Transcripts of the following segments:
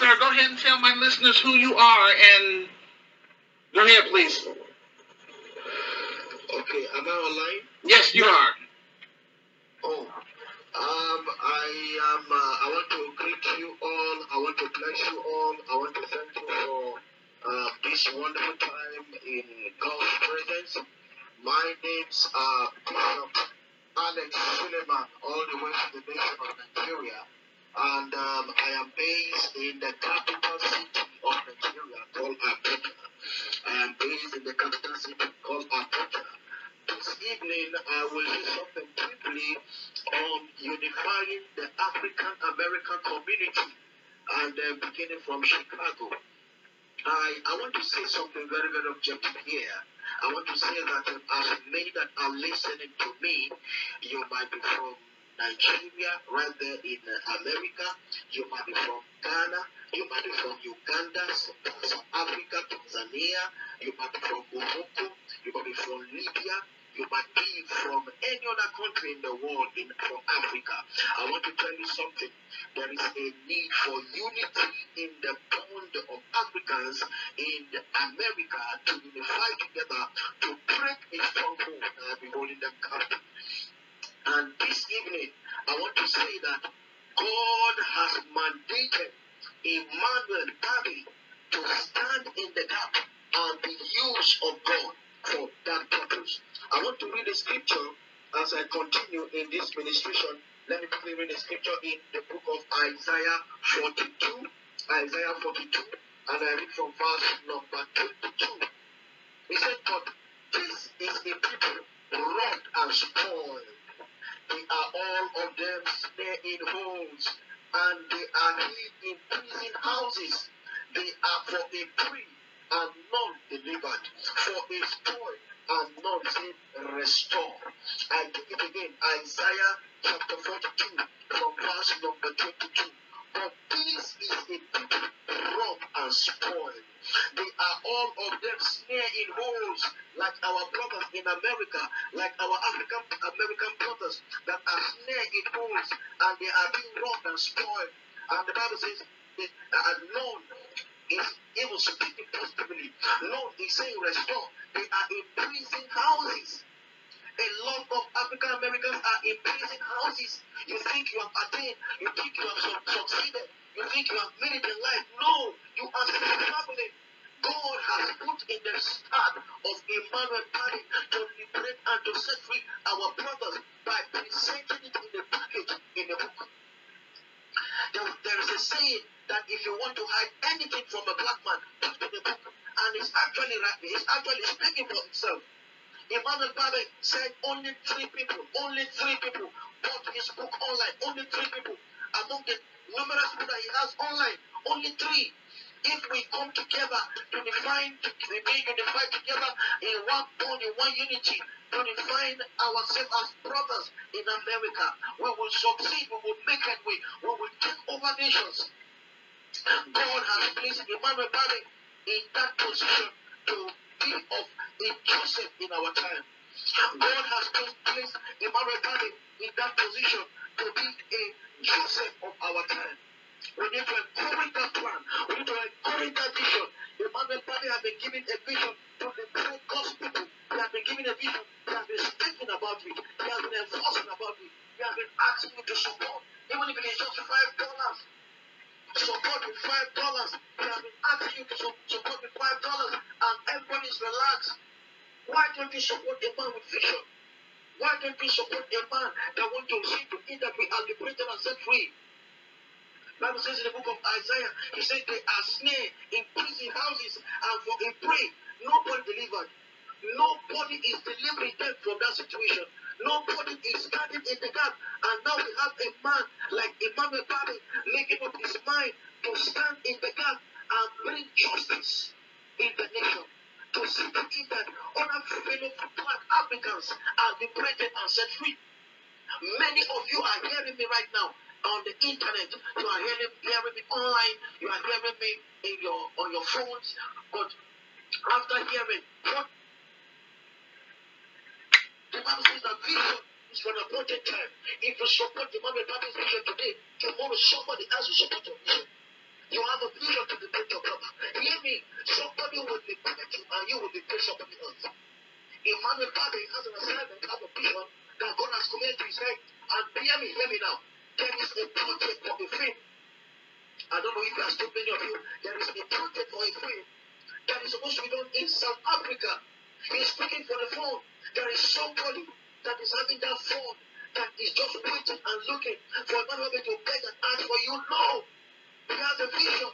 sir. Go ahead and tell my listeners who you are and go ahead, please. Okay, am I online? Yes, you are. Oh, um, I am. Uh, I want to greet you all. I want to bless you all. I want to thank you for uh, this wonderful time in God's presence. My name's uh, Bishop Alex Suleiman, all the way from the nation of Nigeria, and um, I am based in the capital city of Nigeria called Abuja. I am based in the capital city called Abuja. This evening, I will do something briefly on unifying the African American community and uh, beginning from Chicago. I, I want to say something very, very objective here. I want to say that um, as many that are listening to me, you might be from Nigeria, right there in uh, America. You might be from Ghana. You might be from Uganda, South Africa, Tanzania. You might be from Morocco. You might be from Libya. You might be from any other country in the world, in from Africa. I want to tell you something. There is a need for unity in the bond of Africans in America to unify together to break a stronghold that has been holding them captive. Say that God has mandated Emmanuel Babi to stand in the gap and be used of God for that purpose. I want to read the scripture as I continue in this ministration. Let me quickly read the scripture in the book of Isaiah 42. Isaiah 42, and I read from verse number 22. He said, But this is a people wrought and spoiled. They are all of them snare in holes, and they are hid in prison houses. They are for a prey and none delivered, for a spoil and none say restore. I take it again, Isaiah chapter 42, from verse number 22. But this is a robbed and spoiled. They are all of them snare in holes, like our brothers in America, like our African American brothers that are snare in holes, and they are being robbed and spoiled. And the Bible says, that and none is even speaking positively. Lord is saying restore. They are in prison houses. A lot of African Americans are in prison houses. You think you have attained, you think you have succeeded, you think you have made it in life. No, you are struggling. God has put in the start of Emmanuel Party to liberate and to set free our brothers by presenting it in a package in a book. There, there is a saying that if you want to hide anything from a black man, put it in the book. And it's actually it's actually speaking for itself. Emmanuel Babe said only three people, only three people bought his book online. Only three people among the numerous people that he has online. Only three. If we come together to define, to remain unified together in one bond, in one unity, to define ourselves as brothers in America, we will succeed, we will make headway, we will take over nations. God has placed Emmanuel Babe in that position to be of a Joseph in our time. God has just placed Babe in that position to be a Joseph of our time. We need to encourage that plan. We need to encourage that vision. Emmanuel has been given a vision to liberate God's people. He has been given a vision. He has been speaking about it. He has been enforcing about it. He has been asking you to support. Even if it is just five dollars. Support with five dollars. He has been asking you to support with five dollars. And everybody is relaxed. Why don't you support a man with vision? Why don't you support a man that wants to see to it that we are liberated and set free? Bible says in the book of Isaiah, he said they are snare in prison houses and for a prey, nobody delivered. Nobody is delivering them from that situation. Nobody is standing in the gap. And now we have a man like Emmanuel Babe making up his mind to stand in the gap and bring justice in the nation. To see to it that black Africans are liberated and set free. Many of you are hearing me right now on the internet. You are hearing, hearing me online. You are hearing me in your on your phones. But after hearing what the Bible says that vision is for an appointed time. If you support the Mama Baba's vision today, tomorrow somebody else will support your vision. You have a vision to liberate your brother. Hear me. Somebody will liberate you and you will liberate somebody else. Emmanuel Bobby has an assignment, has a vision that God has committed to his head. And hear me, hear me now. There is a project for a film. I don't know if he has told many of you. There is a project for a film that is supposed to be done in South Africa. He's speaking for the phone. There is somebody that is having that phone that is just waiting and looking for Emmanuel to beg and ask for you. No. He has a vision.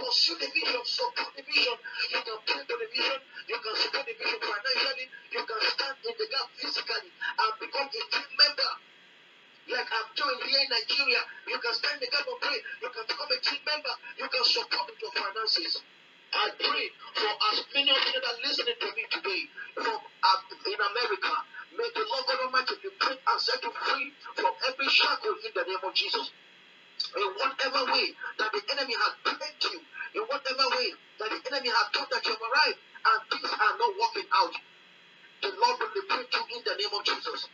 Pursue the vision, support the vision. You can pray for the vision, you can support the vision financially, you can stand in the gap physically and become a team member. Like I'm doing here in Nigeria, you can stand in the gap and pray, you can become a team member, you can support with your finances. I pray for as many of you that are listening to me today from in America, may the Lord God Almighty be great and set you free from every shackle in the name of Jesus in whatever way that the enemy has plagued you, in whatever way that the enemy has thought that you've arrived and things are not working out, the Lord will liberate you in the name of Jesus.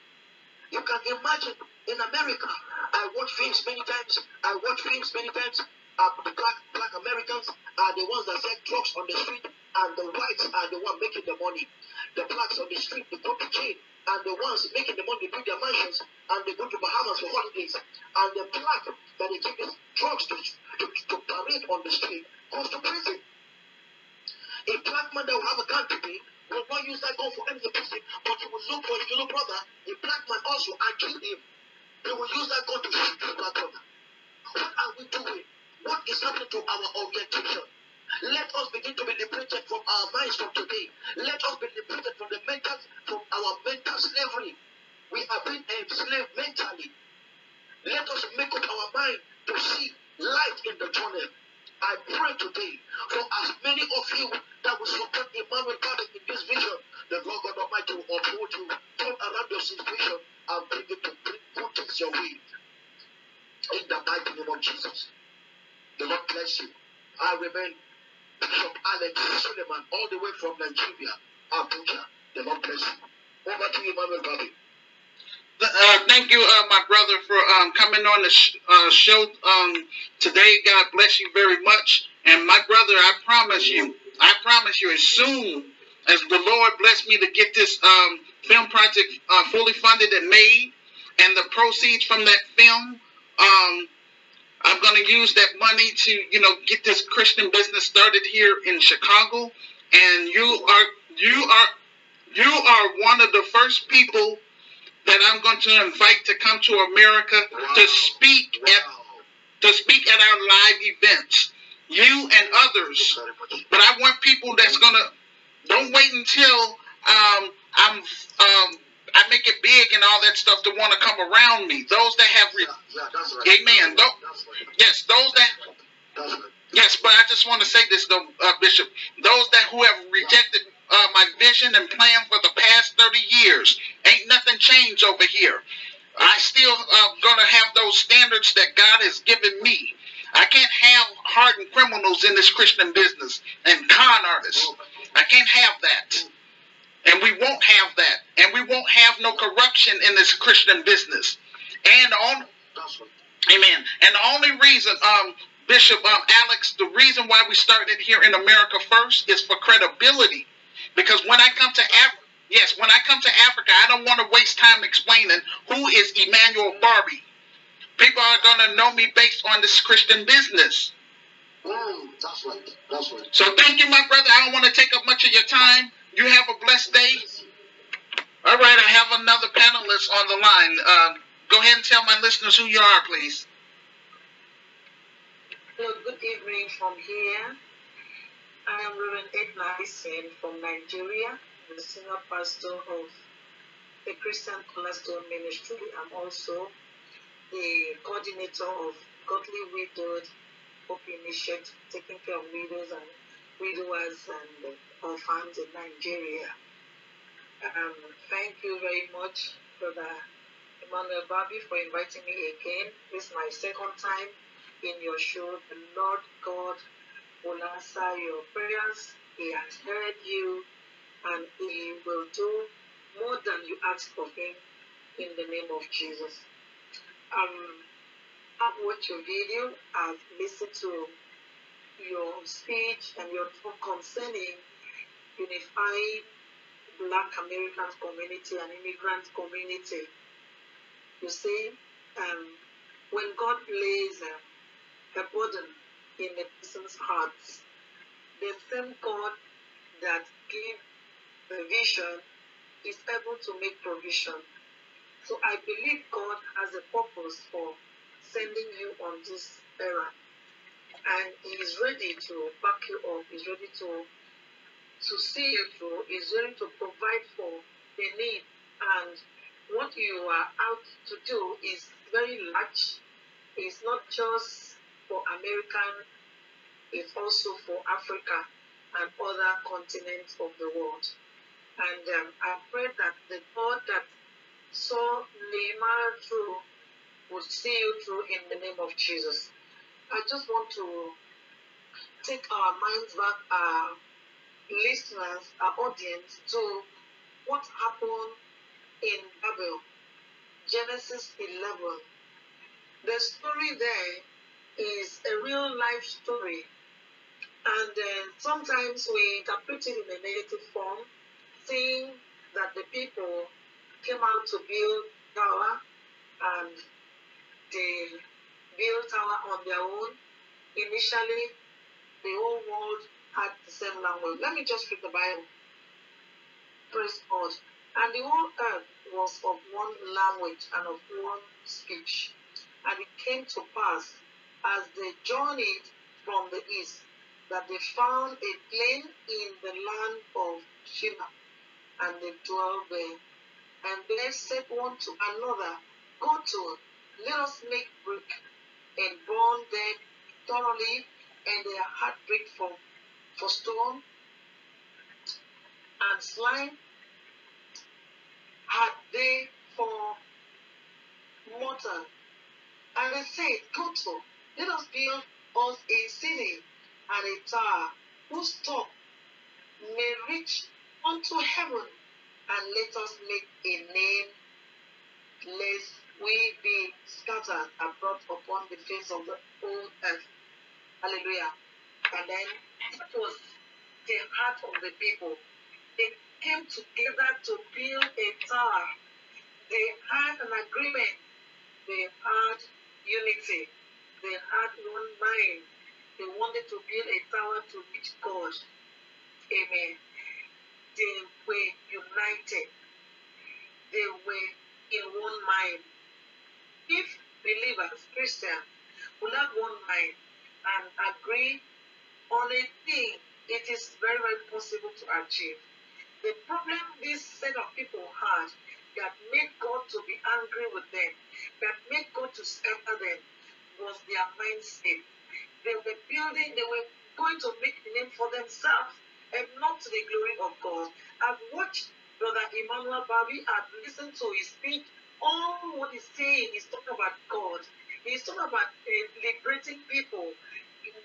You can imagine in America, I watch films many times, I watch films many times. Uh, the black black Americans are the ones that sell drugs on the street, and the whites are the ones making the money. The blacks on the street, they go and the ones making the money build their mansions and they go to Bahamas for holidays. And the black that they give these drugs to, to, to parade on the street goes to prison. A black man that will have a gun today will not use that gun for any person, but he will look for his little brother, a black man also, and kill him. They will use that gun to shoot his black brother. What are we doing? What is happening to our orientation? Let us begin to be liberated from our minds from today. Let us be liberated from the mental, from our mental slavery. We have been enslaved mentally. Let us make up our mind to see light in the tunnel. I pray today for as many of you that will support Emmanuel Garden in this vision, the Lord God Almighty will uphold you, turn around your situation, and bring it to bring good things your way. In the mighty name of Jesus. The Lord bless you. I remain Bishop Alex Suleiman, all the way from Nigeria, Abuja. The Lord bless you. Over to you, Bobby. Uh, thank you, uh, my brother, for um, coming on the sh- uh, show um, today. God bless you very much. And my brother, I promise you, I promise you, as soon as the Lord bless me to get this um, film project uh, fully funded and made, and the proceeds from that film, um, I'm going to use that money to, you know, get this Christian business started here in Chicago. And you are, you are, you are one of the first people that I'm going to invite to come to America wow. to speak wow. at, to speak at our live events. You and others. But I want people that's going to, don't wait until um, I'm um, I make it big and all that stuff to want to come around me. Those that have, re- yeah, yeah, right. amen. Those, right. Yes, those that, yes, but I just want to say this though, uh, Bishop. Those that who have rejected uh, my vision and plan for the past 30 years, ain't nothing changed over here. I still uh, gonna have those standards that God has given me. I can't have hardened criminals in this Christian business and con artists. I can't have that. And we won't have that. And we won't have no corruption in this Christian business. And on Amen. And the only reason, um, Bishop um, Alex, the reason why we started here in America first is for credibility. Because when I come to Africa, yes, when I come to Africa, I don't want to waste time explaining who is Emmanuel Barbie. People are going to know me based on this Christian business. Mm, that's right. That's right. So thank you, my brother. I don't want to take up much of your time. You have a blessed day. All right, I have another panelist on the line. Uh, go ahead and tell my listeners who you are, please. Hello, good evening from here. I am Reverend Edna Isen from Nigeria, the senior pastor of the Christian Cornerstone Ministry. I'm also the coordinator of Godly Widowed Hope Initiative, taking care of widows and widowers and orphans in Nigeria. Um, thank you very much, Brother Emmanuel Barbie, for inviting me again. This is my second time in your show. The Lord God will answer your prayers. He has heard you, and He will do more than you ask of Him in the name of Jesus. Um, I've watched your video. I've listened to your speech and your talk concerning unified Black American community and immigrant community. You see, um, when God lays uh, a burden in a person's heart, the same God that gave the vision is able to make provision. So I believe God has a purpose for sending you on this errand. And He is ready to back you up, He's ready to to see you through, is ready to provide for the need. And what you are out to do is very large. It's not just for American, it's also for Africa and other continents of the world. And um, I pray that the God that saw Nehemiah through will see you through in the name of Jesus. I just want to take our minds back, our listeners, our audience, to what happened in Babel, Genesis 11. The story there is a real life story, and uh, sometimes we interpret it in a negative form, saying that the people came out to build tower and they built tower on their own. Initially, the whole world had the same language. Let me just read the Bible. Praise God. And the whole earth was of one language and of one speech. And it came to pass as they journeyed from the east that they found a plain in the land of Shinar, and they dwelt there. And they said one to another, Go to, let us make brick and burn them thoroughly, and their heart brick for, for stone and slime had they for mortar. And they said, Go to, let us build us a city and a tower whose top may reach unto heaven, and let us make a name lest we be scattered abroad upon the face of the whole earth. Hallelujah. And then that was the heart of the people. They came together to build a tower. They had an agreement. They had unity. They had one mind. They wanted to build a tower to reach God. Amen. They were united. They were in one mind. If believers, Christians, will have one mind and agree on a thing, it is very, very possible to achieve. The problem this set of people had that made God to be angry with them, that made God to scatter them, was their mindset. They were building, they were going to make name for themselves and not to the glory of God. I've watched Brother Emmanuel Babi, I've listened to his speech. All what he's saying is talking about God. He's talking about uh, liberating people,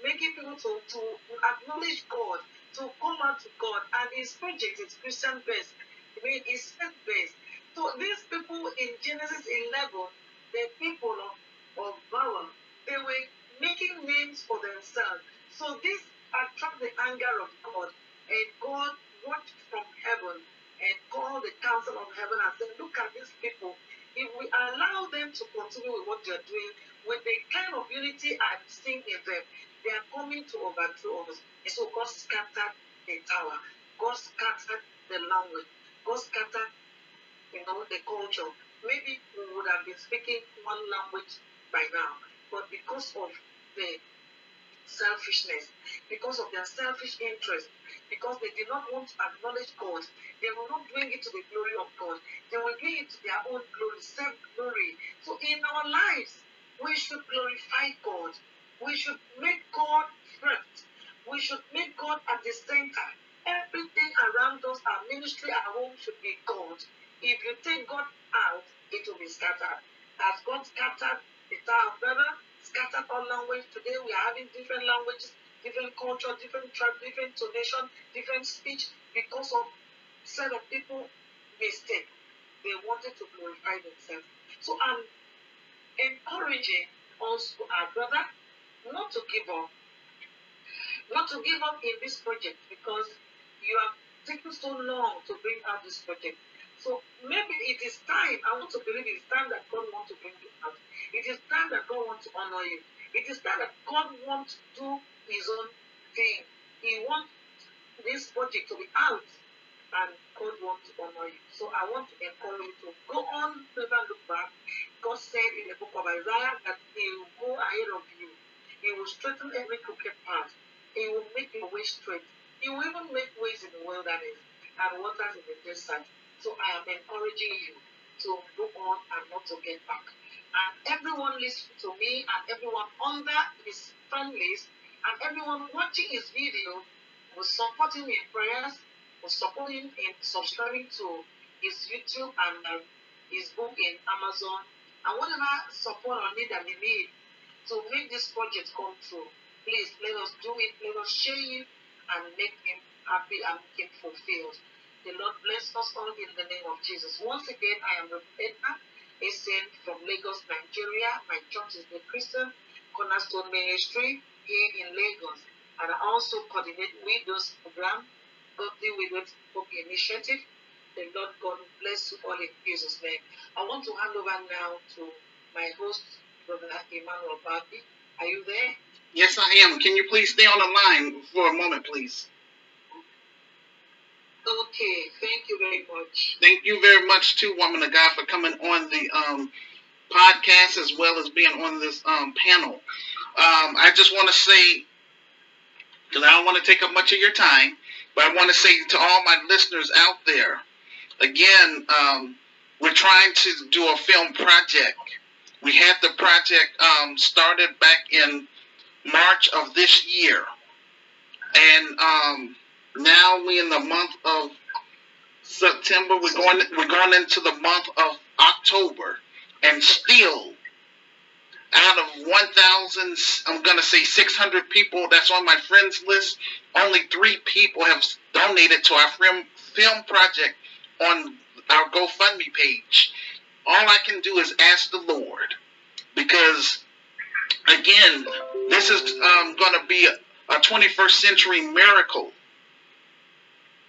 making people to, to acknowledge God, to come out to God. And his project is Christian based. It's faith based. So these people in Genesis 11, the people of, of Babel, they were making names for themselves. So this attracted the anger of God. And God watched from heaven and called the council of heaven and said, Look at these people. If we allow them to continue with what they're doing, with the kind of unity I'm seeing in them, they are coming to overthrow us. And so God scattered the tower. God scattered the language. God scattered, you know, the culture. Maybe we would have been speaking one language by now. But because of the selfishness, because of their selfish interest, because they did not want to acknowledge God, they were not doing it to the glory of God. They were doing it to their own glory, self glory. So in our lives, we should glorify God. We should make God first. We should make God at the center. Everything around us, our ministry, our home should be God. If you take God out, it will be scattered. As God scattered the Tower of Babel, scattered all language. Today we are having different languages, different culture, different tribe, different tonation, different speech because of set of people mistake. They wanted to glorify themselves. So I'm encouraging also our brother not to give up. not to give up in this project because you have taken so long to bring out this project. So maybe it is time, I want to believe it is time that God wants to bring you out. It is time that God wants to honor you. It is time that God wants to do his own thing. He wants this project to be out and God wants to honor you. So I want to encourage you to go on, never look back. God said in the book of Isaiah that He will go ahead of you. He will straighten every crooked path. He will make your way straight. He will even make ways in the wilderness and waters in the desert. So I am encouraging you to go on and not to get back. And everyone listening to me and everyone under his list and everyone watching his video will support him in prayers, will support him in subscribing to his YouTube and uh, his book in Amazon and whatever support or need that we need to make this project come true. Please let us do it, let us share it and make him happy and make him fulfilled. The Lord bless us all in the name of Jesus. Once again, I am Rebecca Esen from Lagos, Nigeria. My church is the Christian Cornerstone Ministry here in Lagos. And I also coordinate Widows Program, Godly Widows Initiative. The Lord God bless you all in Jesus' name. I want to hand over now to my host, Brother Emmanuel Barbie. Are you there? Yes, I am. Can you please stay on the line for a moment, please? Okay, thank you very much. Thank you very much, too, woman of God, for coming on the um, podcast as well as being on this um, panel. Um, I just want to say, because I don't want to take up much of your time, but I want to say to all my listeners out there, again, um, we're trying to do a film project. We had the project um, started back in March of this year, and um, now we in the month of September. We're going we're going into the month of October, and still out of 1,000, I'm going to say 600 people that's on my friends list, only three people have donated to our film, film project on our GoFundMe page. All I can do is ask the Lord because, again, this is um, going to be a, a 21st century miracle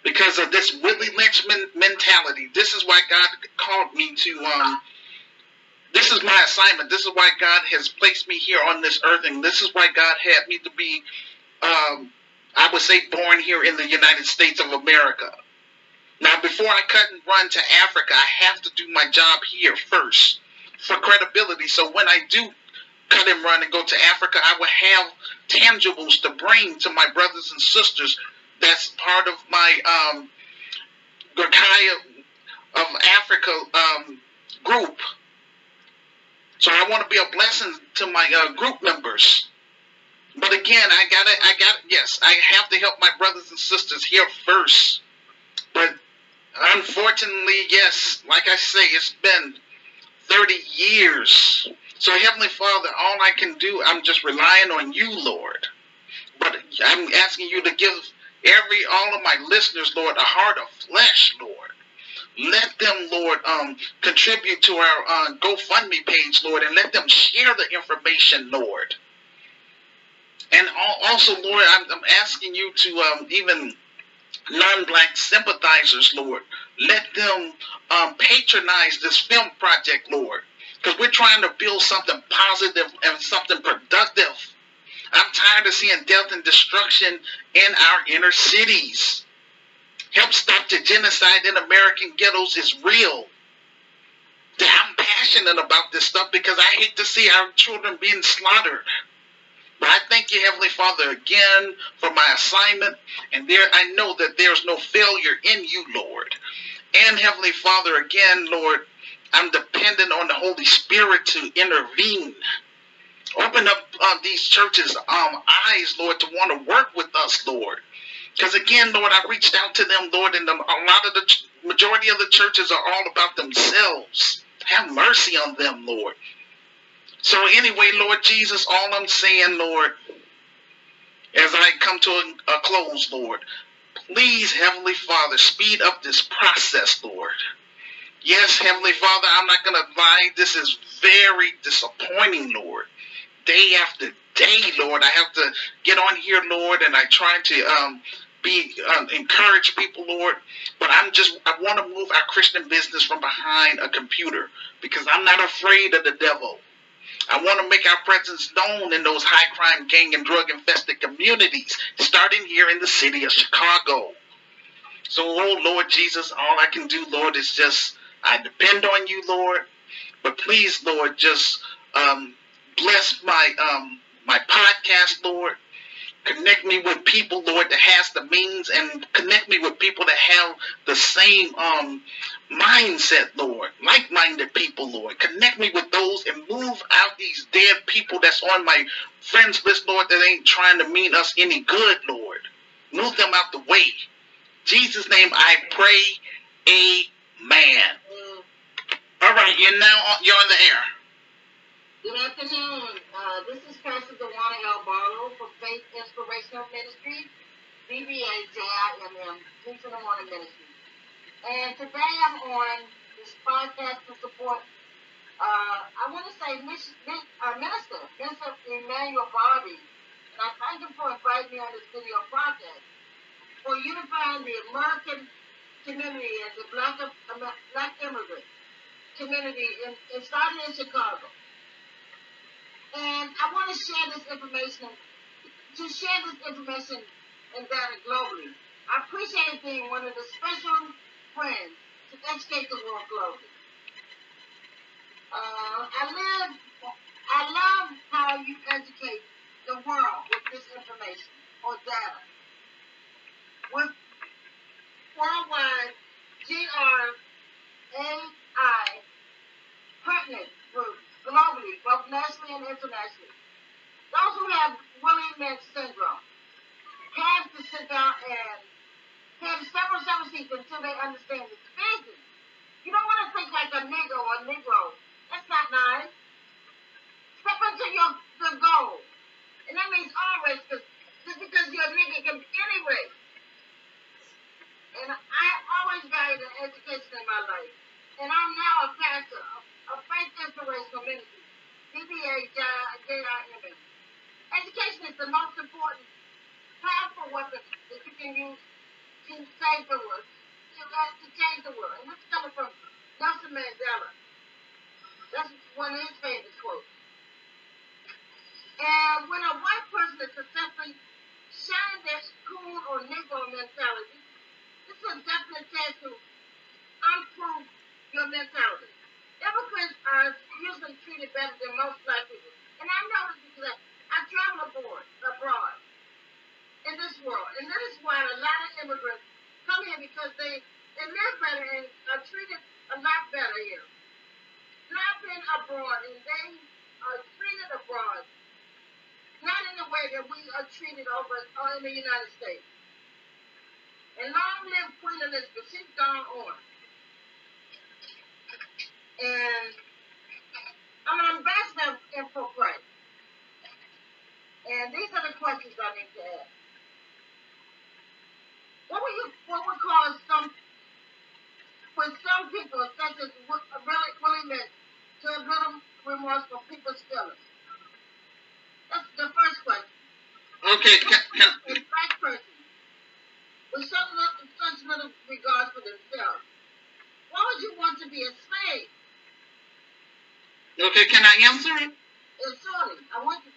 because of this Willie Lynch men- mentality. This is why God called me to. Um, this is my assignment. This is why God has placed me here on this earth, and this is why God had me to be, um, I would say, born here in the United States of America. Now, before I cut and run to Africa, I have to do my job here first for credibility. So when I do cut and run and go to Africa, I will have tangibles to bring to my brothers and sisters. That's part of my um, Gorkaya of Africa um, group. So I want to be a blessing to my uh, group members. But again, I gotta, I got, yes, I have to help my brothers and sisters here first. But unfortunately, yes, like I say, it's been 30 years. So Heavenly Father, all I can do, I'm just relying on you, Lord. But I'm asking you to give every, all of my listeners, Lord, a heart of flesh, Lord. Let them, Lord, um, contribute to our uh, GoFundMe page, Lord, and let them share the information, Lord. And also, Lord, I'm, I'm asking you to um, even non-black sympathizers, Lord, let them um, patronize this film project, Lord, because we're trying to build something positive and something productive. I'm tired of seeing death and destruction in our inner cities. Help stop the genocide in American ghettos is real. I'm passionate about this stuff because I hate to see our children being slaughtered. But I thank you, Heavenly Father, again for my assignment. And there I know that there's no failure in you, Lord. And Heavenly Father, again, Lord, I'm dependent on the Holy Spirit to intervene. Open up uh, these churches' um, eyes, Lord, to want to work with us, Lord. Because again, Lord, I reached out to them, Lord, and a lot of the ch- majority of the churches are all about themselves. Have mercy on them, Lord. So anyway, Lord Jesus, all I'm saying, Lord, as I come to a, a close, Lord, please, Heavenly Father, speed up this process, Lord. Yes, Heavenly Father, I'm not going to lie. This is very disappointing, Lord. Day after day, Lord. I have to get on here, Lord, and I try to um, be uh, encourage people, Lord. But I'm just I want to move our Christian business from behind a computer because I'm not afraid of the devil. I want to make our presence known in those high crime, gang, and drug infested communities, starting here in the city of Chicago. So, oh Lord Jesus, all I can do, Lord, is just I depend on you, Lord. But please, Lord, just um, bless my um, my podcast, Lord. Connect me with people, Lord, that has the means, and connect me with people that have the same um, mindset, Lord. Like-minded people, Lord. Connect me with those and move out these dead people that's on my friends list, Lord, that ain't trying to mean us any good, Lord. Move them out the way. Jesus' name, I pray. Amen. All right, you're now on, you're on the air. Good afternoon. Uh, this is Pastor Dewana. Barlow from Faith Inspirational Ministry, BBA JIMM, Peace the Morning Ministry. And today I'm on this podcast to support, uh, I want to say, Miss, uh, Minister, Minister Emmanuel Barbie. And I thank him for inviting me on this video project for unifying the American community and the black, black immigrant community in starting in Chicago. And I want to share this information, to share this information and data globally. I appreciate being one of the special friends to educate the world globally. Uh, I live, I love how you educate the world with this information or data. With worldwide GRAI partner groups globally, both nationally and internationally. Those who have Willie Lynch syndrome have to sit down and have several several seats until they understand its business. You don't want to think like a nigger or a negro. That's not nice. Step into your the goal. And that means all race, just because you're a nigger can be any race. And I always valued education in my life. And I'm now a pastor, a of faith inspirational ministry, BBA JIMM. Education is the most important, powerful weapon that you can use to save the world, to, uh, to change the world. And this is coming from Nelson Mandela. That's one of his famous quotes. And when a white person is successfully shining their cool or Negro mentality, this is a definite chance to unprove your mentality treated better than most black people. And I know this because I travel abroad, abroad in this world. And that is why a lot of immigrants come here because they, they live better and are treated a lot better here. And I've been abroad and they are treated abroad not in the way that we are treated over uh, in the United States. And long live Queen Elizabeth, she's gone on. And I'm an ambassador for Christ. And these are the need to ask. What would you what would cause some when some people such as really willingness to have little remorse for people's feelings? That's the first question. Okay. A black person with such little, such little regard for themselves. Why would you want to be a slave? Okay, can I answer it? sorry, I want to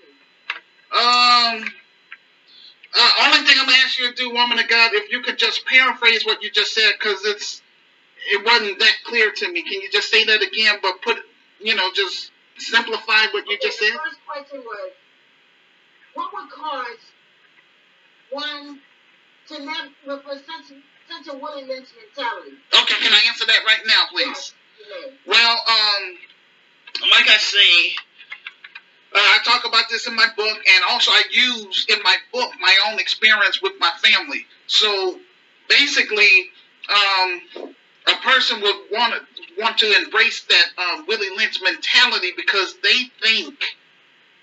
Um, uh, only thing I'm gonna ask you do, woman of God, if you could just paraphrase what you just said, because it's it wasn't that clear to me. Can you just say that again, but put you know just simplify what you okay, just said? The first question was, what would cause one to live with such such a Willie Lynch mentality? Okay, can I answer that right now, please? Yes, well, um like I say, talk about this in my book, and also I use in my book my own experience with my family. So basically, um, a person would want to want to embrace that um, Willie Lynch mentality because they think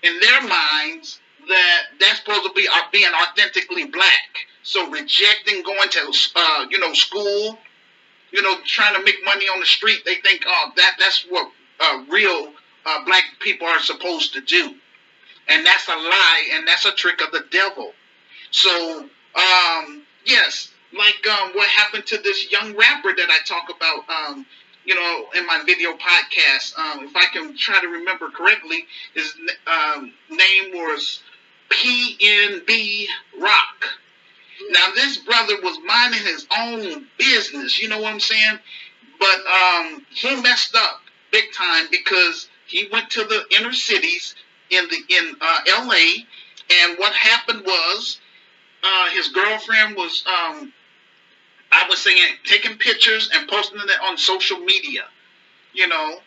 in their minds that that's supposed to be uh, being authentically black. So rejecting going to uh, you know school, you know trying to make money on the street, they think oh that that's what uh, real uh, black people are supposed to do. And that's a lie, and that's a trick of the devil. So, um, yes, like um, what happened to this young rapper that I talk about, um, you know, in my video podcast. Um, if I can try to remember correctly, his um, name was PNB Rock. Now, this brother was minding his own business, you know what I'm saying? But um, he messed up big time because he went to the inner cities in the in uh, L.A. and what happened was uh, his girlfriend was um, I was saying taking pictures and posting it on social media, you know.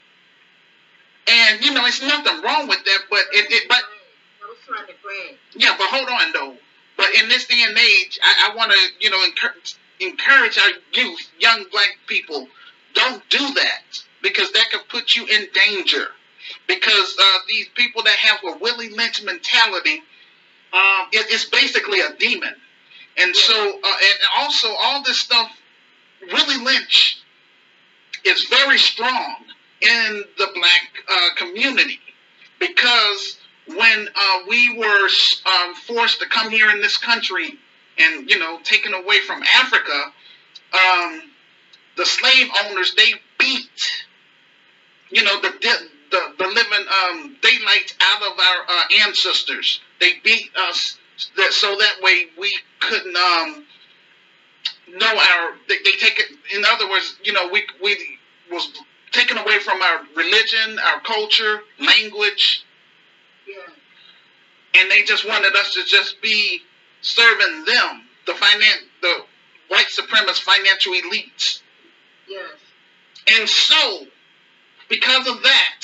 And you know, it's nothing wrong with that, but it, it but yeah, but hold on though. But in this day and age, I, I want to you know encourage, encourage our youth, young black people, don't do that because that could put you in danger. Because uh, these people that have a Willie Lynch mentality, um, it, it's basically a demon. And so, uh, and also all this stuff, Willie Lynch is very strong in the black uh, community because when uh, we were um, forced to come here in this country and you know taken away from Africa, um, the slave owners they beat you know the the, the living um, daylight out of our uh, ancestors. They beat us that so that way we couldn't um, know our. They, they take it. In other words, you know, we we was taken away from our religion, our culture, language, yeah. and they just wanted us to just be serving them, the finan- the white supremacist financial elites. Yes. And so, because of that,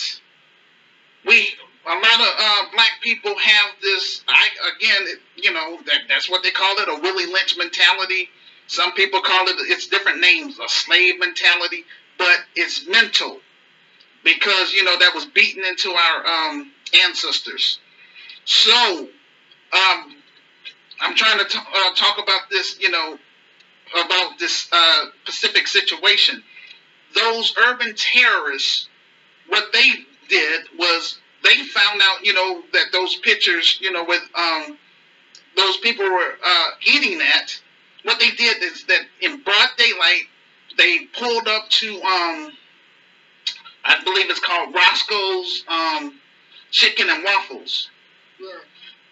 we a lot of uh, black people have this. I again, you know, that that's what they call it, a Willie Lynch mentality. Some people call it it's different names, a slave mentality, but it's mental because you know that was beaten into our um, ancestors. So, um, I'm trying to t- uh, talk about this, you know, about this uh, Pacific situation. Those urban terrorists, what they did was they found out, you know, that those pictures, you know, with um, those people were uh, eating that. What they did is that in broad daylight, they pulled up to, um, I believe it's called Roscoe's um, Chicken and Waffles. Yeah.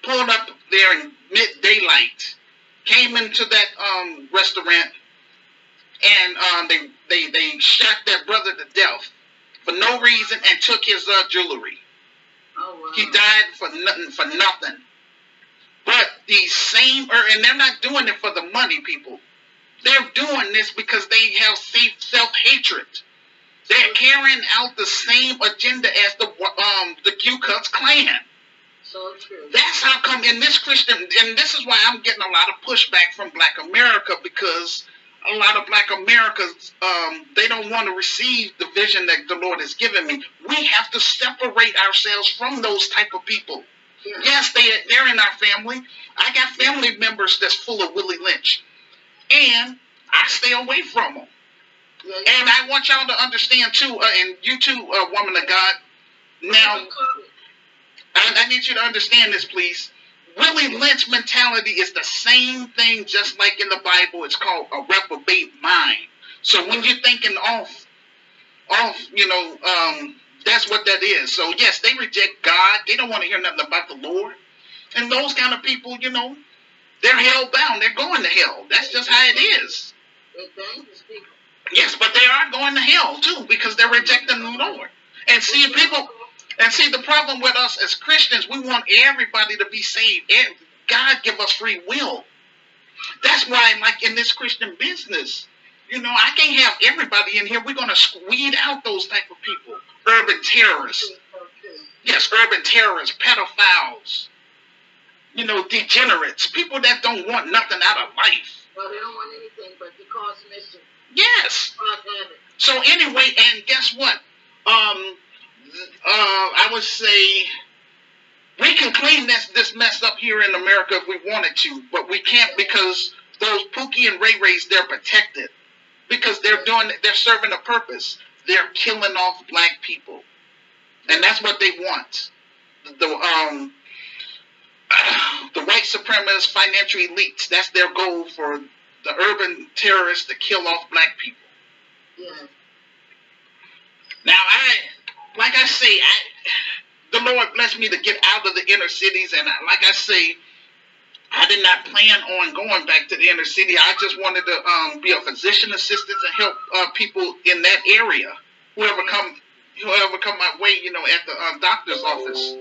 Pulled up there in mid daylight, came into that um, restaurant, and um, they they they shot that brother to death for no reason and took his uh, jewelry. Oh, wow. He died for nothing. For nothing. But these same, and they're not doing it for the money, people. They're doing this because they have self hatred. They're carrying out the same agenda as the um the Ku Klux Klan. So true. That's how come in this Christian, and this is why I'm getting a lot of pushback from Black America because a lot of black Americans, um, they don't want to receive the vision that the Lord has given me. We have to separate ourselves from those type of people. Yeah. Yes, they, they're in our family. I got family members that's full of Willie Lynch. And I stay away from them. Yeah. And I want y'all to understand too, uh, and you too, uh, woman of God. Now, I, I need you to understand this, please. Willie Lynch mentality is the same thing, just like in the Bible. It's called a reprobate mind. So when you're thinking off, off, you know, um, that's what that is. So yes, they reject God. They don't want to hear nothing about the Lord. And those kind of people, you know, they're hell bound. They're going to hell. That's just how it is. Yes, but they are going to hell too because they're rejecting the Lord. And see, people and see, the problem with us as Christians, we want everybody to be saved. God give us free will. That's why, like in this Christian business, you know, I can't have everybody in here. We're going to weed out those type of people. Urban terrorists. Yes, urban terrorists, pedophiles. You know, degenerates. People that don't want nothing out of life. Well, they don't want anything but to cause mischief. Yes. So anyway, and guess what? Um, uh, I would say we can clean this this mess up here in America if we wanted to, but we can't because those Pookie and Ray Rays they're protected because they're doing they're serving a purpose. They're killing off black people, and that's what they want. The um the white supremacist financial elites. That's their goal for the urban terrorists to kill off black people. Yes. Now, I, like I say, I, the Lord blessed me to get out of the inner cities, and I, like I say, I did not plan on going back to the inner city. I just wanted to um, be a physician assistant and help uh, people in that area, whoever come, whoever come my way, you know, at the uh, doctor's office.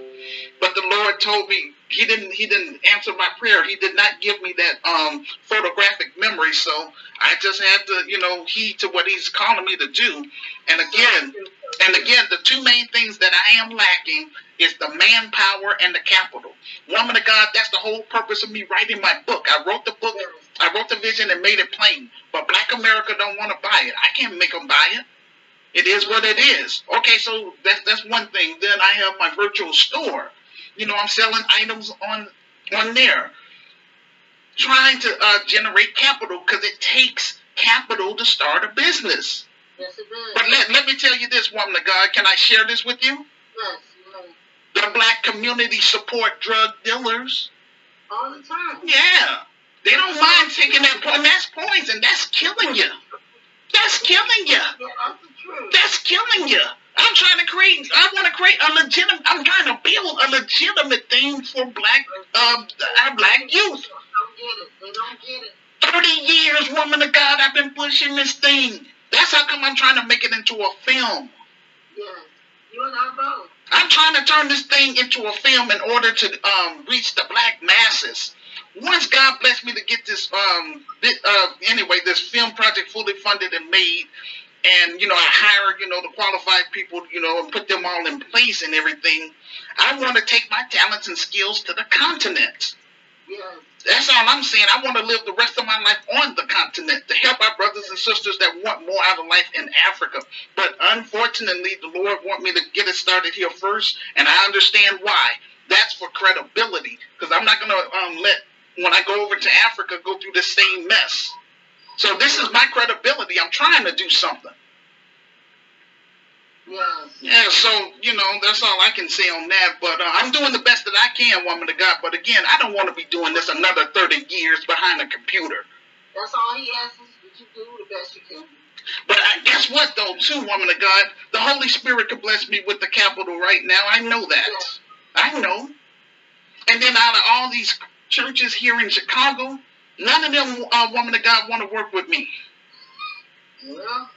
But the Lord told me He didn't. He didn't answer my prayer. He did not give me that um, photographic memory. So I just had to, you know, heed to what He's calling me to do. And again, and again, the two main things that I am lacking is the manpower and the capital. Woman of God, that's the whole purpose of me writing my book. I wrote the book, I wrote the vision and made it plain. But Black America don't want to buy it. I can't make them buy it. It is what it is. Okay, so that's that's one thing. Then I have my virtual store. You know, I'm selling items on on there, trying to uh, generate capital because it takes capital to start a business. Yes. But let, let me tell you this, woman of God. Can I share this with you? Yes, The black community support drug dealers. all the time. Yeah. They don't mind taking that point. That's poison. That's killing you. That's killing you. That's the truth. That's killing you. I'm trying to create. I want to create a legitimate. I'm trying to build a legitimate thing for black, um, our black youth. Don't get it. They don't get it. Thirty years, woman of God, I've been pushing this thing. That's how come I'm trying to make it into a film. Yes. You and I both. I'm trying to turn this thing into a film in order to um, reach the black masses. Once God blessed me to get this, um, bit, uh, anyway, this film project fully funded and made, and you know, I hire you know, the qualified people, you know, and put them all in place and everything. I want to take my talents and skills to the continent. Yes. That's all I'm saying. I want to live the rest of my life on the continent to help our brothers and sisters that want more out of life in Africa. But unfortunately, the Lord want me to get it started here first, and I understand why. That's for credibility, because I'm not going to um, let when I go over to Africa go through the same mess. So this is my credibility. I'm trying to do something. Yes. Yeah, so you know that's all I can say on that. But uh, I'm doing the best that I can, woman of God. But again, I don't want to be doing this another 30 years behind a computer. That's all he asks is that you do the best you can. But I, guess what, though, too, woman of God, the Holy Spirit could bless me with the capital right now. I know that. I know. And then out of all these churches here in Chicago, none of them, uh, woman of God, want to work with me. Well,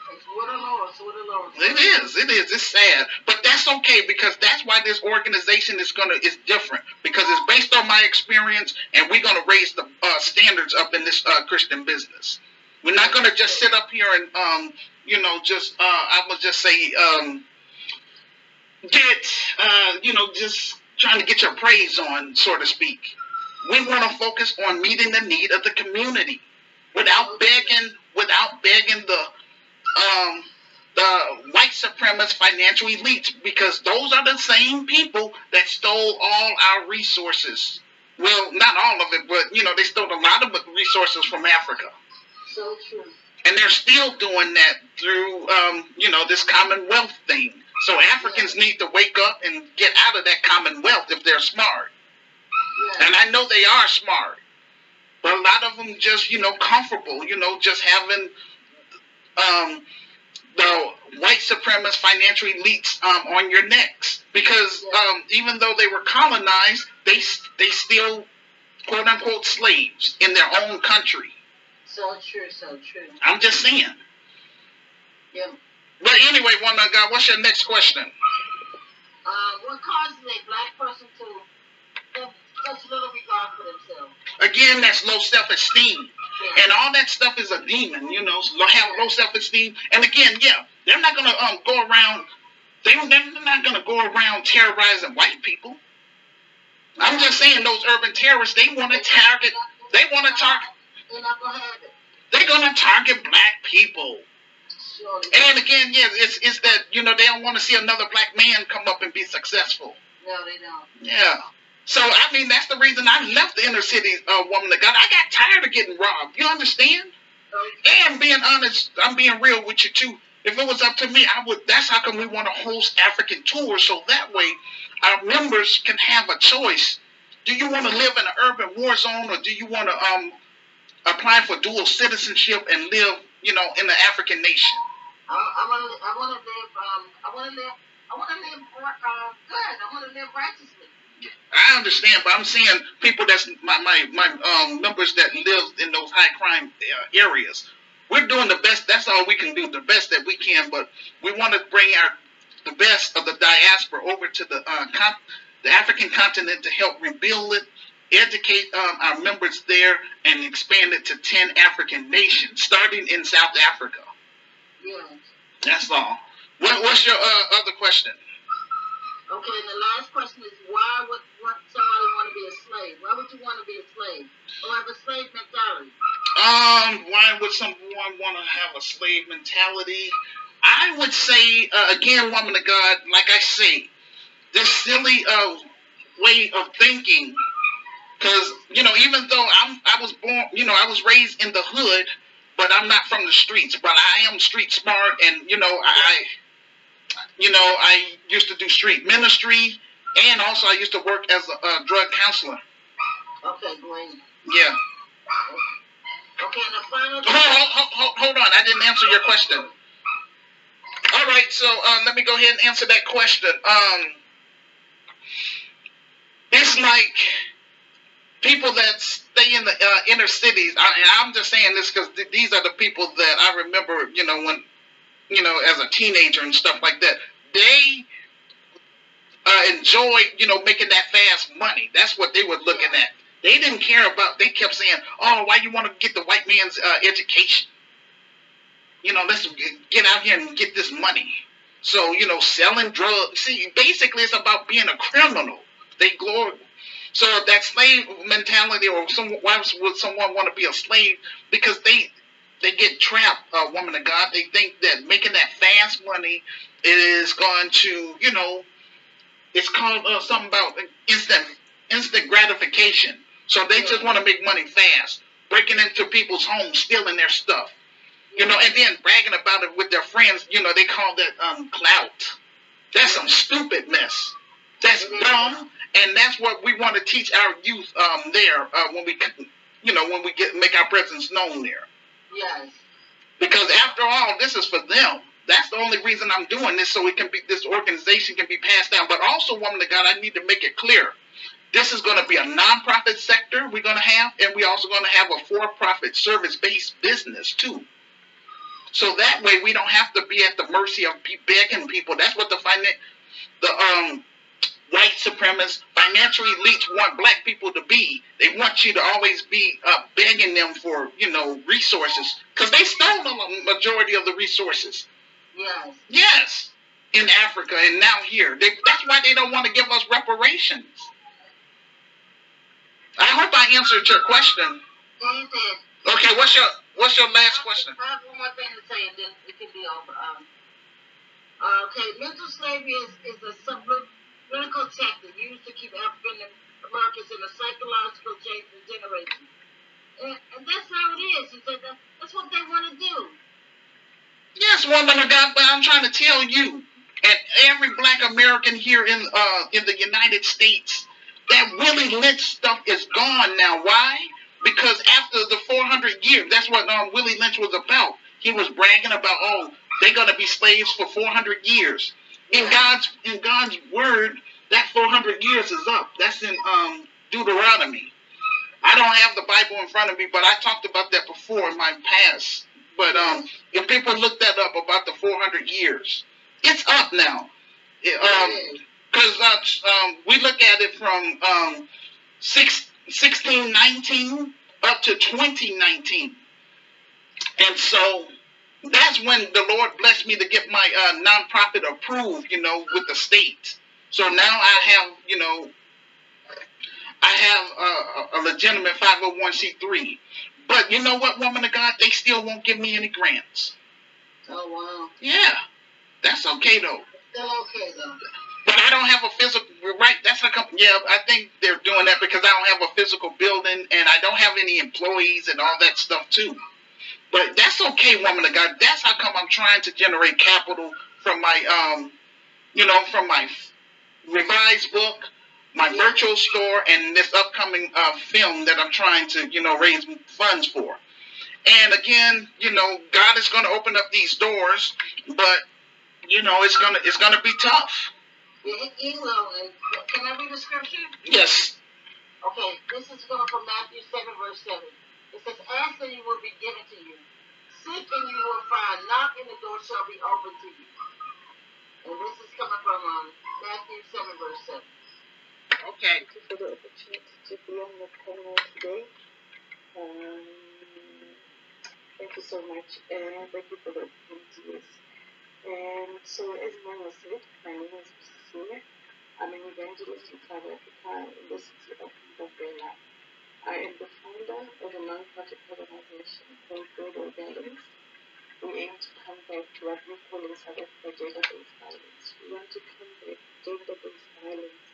It is. It is. It's sad, but that's okay because that's why this organization is gonna is different because it's based on my experience, and we're gonna raise the uh, standards up in this uh, Christian business. We're not gonna just sit up here and um, you know, just uh, I would just say um, get uh, you know, just trying to get your praise on, so to speak. We want to focus on meeting the need of the community without begging, without begging the um, the white supremacist financial elites because those are the same people that stole all our resources. Well, not all of it, but you know they stole a lot of resources from Africa, So true. and they're still doing that through um, you know this Commonwealth thing. So Africans need to wake up and get out of that Commonwealth if they're smart, Yeah. and I know they are smart. But a lot of them just, you know, comfortable, you know, just having um, the white supremacist financial elites um, on your necks because um, even though they were colonized, they they still quote unquote slaves in their own country. So true, so true. I'm just saying. Yeah. But anyway, woman of God, what's your next question? Uh, what causes a black person to such little regard for themselves? Again, that's low self-esteem. Yeah. and all that stuff is a demon, you know. So have low self esteem, and again, yeah, they're not gonna um go around. They they're not gonna go around terrorizing white people. I'm just saying those urban terrorists. They want to target. They want to target. They're not gonna have it. They're gonna target black people. And again, yeah, it's it's that you know they don't want to see another black man come up and be successful. No, they don't. Yeah. So I mean that's the reason I left the inner city uh, woman of God. I got tired of getting robbed. You understand? And being honest, I'm being real with you too. If it was up to me, I would. That's how come we want to host African tours, so that way our members can have a choice do you want to live in an urban war zone or do you want to um apply for dual citizenship and live, you know, in an African nation? I, I want to. I want to live. Um, I want to live. I want to live uh, good. I want to live righteously. I understand, but I'm seeing people that's my my my um, members that live in those high crime uh, areas. We're doing the best. That's all we can do. The best that we can, but we want to bring our the best of the diaspora over to the uh, con- the African continent to help rebuild it, educate um, our members there, and expand it to ten African nations, starting in South Africa. Yes. That's all. What, what's your uh, other question? Okay, and the last question is why would want somebody want to be a slave? Why would you want to be a slave? Or have a slave mentality? Um, why would someone want to have a slave mentality? I would say, uh, again, woman of God, like I say, this silly uh, way of thinking, because you know, even though I'm, I was born, you know, I was raised in the hood, but I'm not from the streets. But I am street smart, and you know, I, you know, I used to do street ministry, and also I used to work as a, a drug counselor. Okay, great. Yeah. Okay, and the final. Hold, hold, hold, hold on, I didn't answer your question. All right, so um, let me go ahead and answer that question. Um, it's like people that stay in the uh, inner cities. I, I'm just saying this because th- these are the people that I remember. You know, when you know, as a teenager and stuff like that, they uh, enjoyed, you know, making that fast money. That's what they were looking at. They didn't care about. They kept saying, "Oh, why you want to get the white man's uh, education? You know, let's get out here and get this money." So, you know, selling drugs. See, basically, it's about being a criminal. They glory. So that slave mentality, or some, why would someone want to be a slave? Because they they get trapped, uh, woman of God. They think that making that fast money is going to, you know, it's called uh, something about instant instant gratification. So they just want to make money fast, breaking into people's homes, stealing their stuff, you know, and then bragging about it with their friends. You know, they call that um, clout. That's some stupid mess. That's dumb, and that's what we want to teach our youth um, there uh, when we, you know, when we get make our presence known there. Yes. Because after all, this is for them. That's the only reason I'm doing this, so it can be this organization can be passed down. But also, woman of God, I need to make it clear. This is going to be a nonprofit sector we're going to have, and we're also going to have a for-profit service-based business too. So that way, we don't have to be at the mercy of pe- begging people. That's what the finan- the um white supremacists, financial elites want black people to be. They want you to always be uh, begging them for, you know, resources because they stole the majority of the resources. Yes. Yes, in Africa and now here. They, that's why they don't want to give us reparations. I hope I answered your question. Okay, what's your what's your last question? I have one more thing to say, and then it can be over. Um, uh, okay, mental slavery is, is a subliminal tactic used to keep African Americans in a psychological chain for generations. And, and that's how it is. Said that, that's what they want to do. Yes, woman of God, but I'm trying to tell you, and every black American here in uh in the United States, that Willie Lynch stuff is gone now. Why? Because after the 400 years, that's what um, Willie Lynch was about. He was bragging about, oh, they're gonna be slaves for 400 years. In God's in God's word, that 400 years is up. That's in um Deuteronomy. I don't have the Bible in front of me, but I talked about that before in my past. But um, if people look that up about the 400 years, it's up now. It, um, because uh, um, we look at it from um, six, 1619 up to 2019. And so that's when the Lord blessed me to get my uh, nonprofit approved, you know, with the state. So now I have, you know, I have a, a legitimate 501c3. But you know what, woman of God, they still won't give me any grants. Oh, wow. Yeah, that's okay though. Still okay, though. But I don't have a physical right. That's a company. Yeah, I think they're doing that because I don't have a physical building and I don't have any employees and all that stuff too. But that's okay, woman of God. That's how come I'm trying to generate capital from my um, you know, from my revised book, my virtual store and this upcoming uh, film that I'm trying to, you know, raise funds for. And again, you know, God is going to open up these doors, but you know, it's gonna it's gonna be tough. He, he will. Can I read the scripture? Yes. Okay, this is coming from Matthew 7, verse 7. It says, Ask and you will be given to you. Seek and you will find. Knock and the door shall be open to you. And this is coming from um, Matthew 7, verse 7. Okay. Thank you for the opportunity to be on the panel today. Um, thank you so much, and thank you for the opportunity. Yes. And so, as Maya said, my name is Cecilia. I'm an evangelist in South Africa in the city of Mbombela. I am the founder of a non-profit organization called Global Balance. We aim to combat what we call in South Africa gender-based violence. We want to combat gender-based violence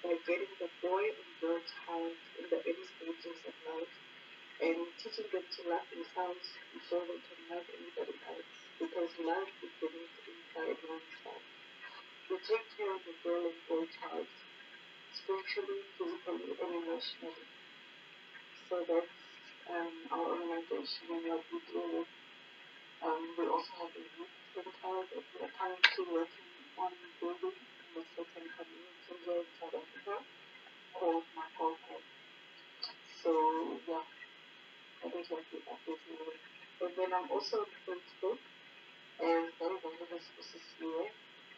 by getting the boy and girl child in the early stages of life and teaching them to love themselves before they can love anybody else. Because love begins inside oneself. We take care of the girl and boy child spiritually, physically, and emotionally. So that's um, our organization and what we do. Um, we also have a youth center that we are currently working on building in a certain community here in South Africa called Makoko. So yeah, I think that is what we are busy with. And then I'm also on Facebook as Very Evangelist Cecilia.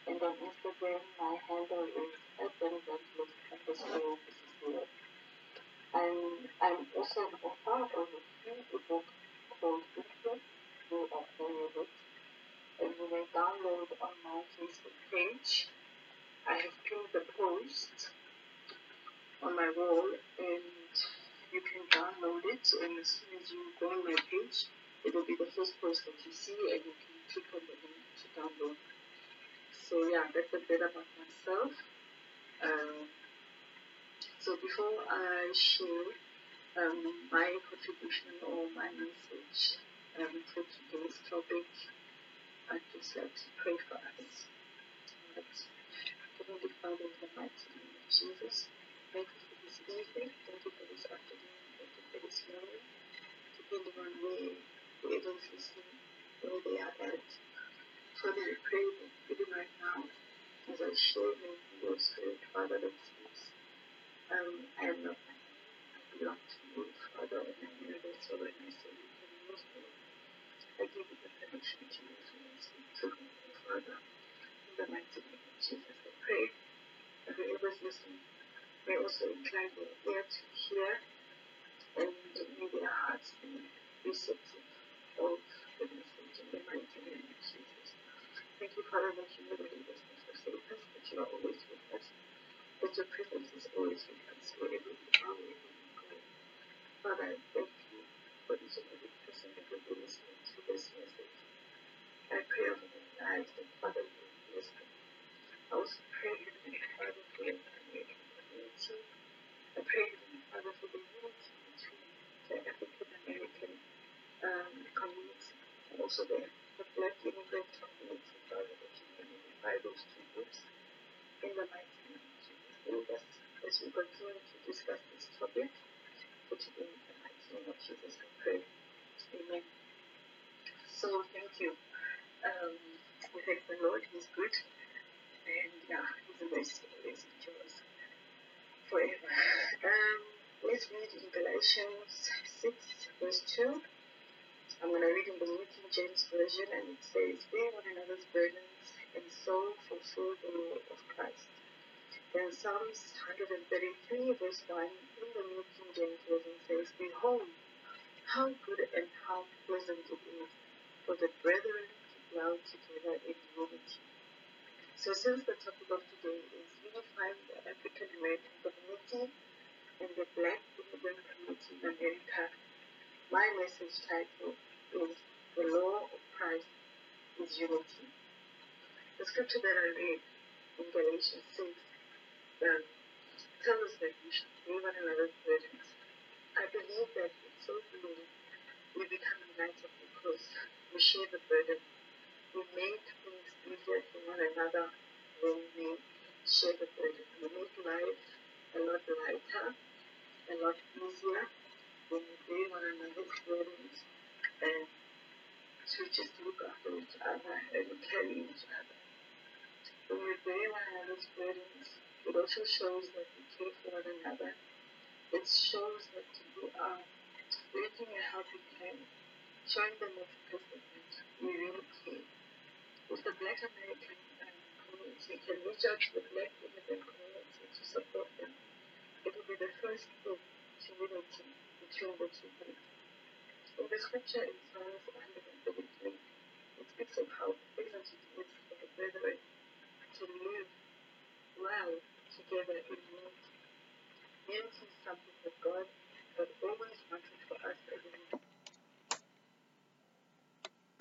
And on Instagram, my handle is at evangelist underscore Cecilia. I'm, I'm also an author of a free ebook called Influence, You Are Very And you may download on my Facebook page. I have pinned the post on my wall and you can download it and as soon as you go on my page, it will be the first post that you see and you can click on the link to download. So yeah, that's a bit about myself. Um, so before I share um, my contribution or my message um, for today's topic, I'd just like to pray for us. Heavenly Father, in the mighty name of Jesus, thank you for this evening, thank you for this afternoon, thank you for this morning, depending on where whoever's listening, where they are at. Father, I pray that even right now, as I share your spirit, Father, that speaks, um, I not my own. I to you, Father, and I know when I use me, I give you the permission to speak through me, Father. In the mighty name of Jesus, I pray that whoever's listening may also incline their ear to hear and may their hearts be receptive of the message in the mighty name of Jesus. Thank you, Father, that you never leave us nor forsake that you are always with us, that your presence is always with us wherever we are. Father, I thank you for each and every person that will be listening to this message. I pray over their lives that, Father, will bless them. I also pray, Heavenly Father, for the American community. I pray, Father, for the unity between the African American um, community and also the, the Black immigrant community, Father, that you may unify those two groups in the mighty us as we continue to discuss this topic today in the name of Jesus. I pray. Amen. So thank you. Um, we thank the Lord. He's good. And yeah, His mercy always endures forever. Um, let's read in Galatians 6, verse 2. I'm going to read in the New King James Version, and it says, Bear one another's burdens, and so fulfill the law of Christ. Then Psalms 133, verse 1, in the New King James Version says, Behold, how good and how pleasant it is for the brethren to dwell together in unity. So, since the topic of today is unifying the African American community and the Black immigrant community in America, my message title is The Law of Christ is Unity. The scripture that I read in Galatians 6 um, tells us that we should one another's burdens. I believe that in so doing, we become united because we share the burden. We make things easier for one another when we share the burden. We make life a lot lighter, a lot easier when we bear one another's burdens and to just look after each other and carry each other. When we bear one another's burdens, it also shows that we care for one another. It shows that we are raising a helping hand, showing them Africans that we really care. With the Black American um, community, can reach out to the Black immigrant community to support them. It will be the first step to unity between the two groups. In the scripture in Psalms 133, it speaks of how pleasant it is for the brethren to live well together in unity. Unity is something that God has always wanted for us as a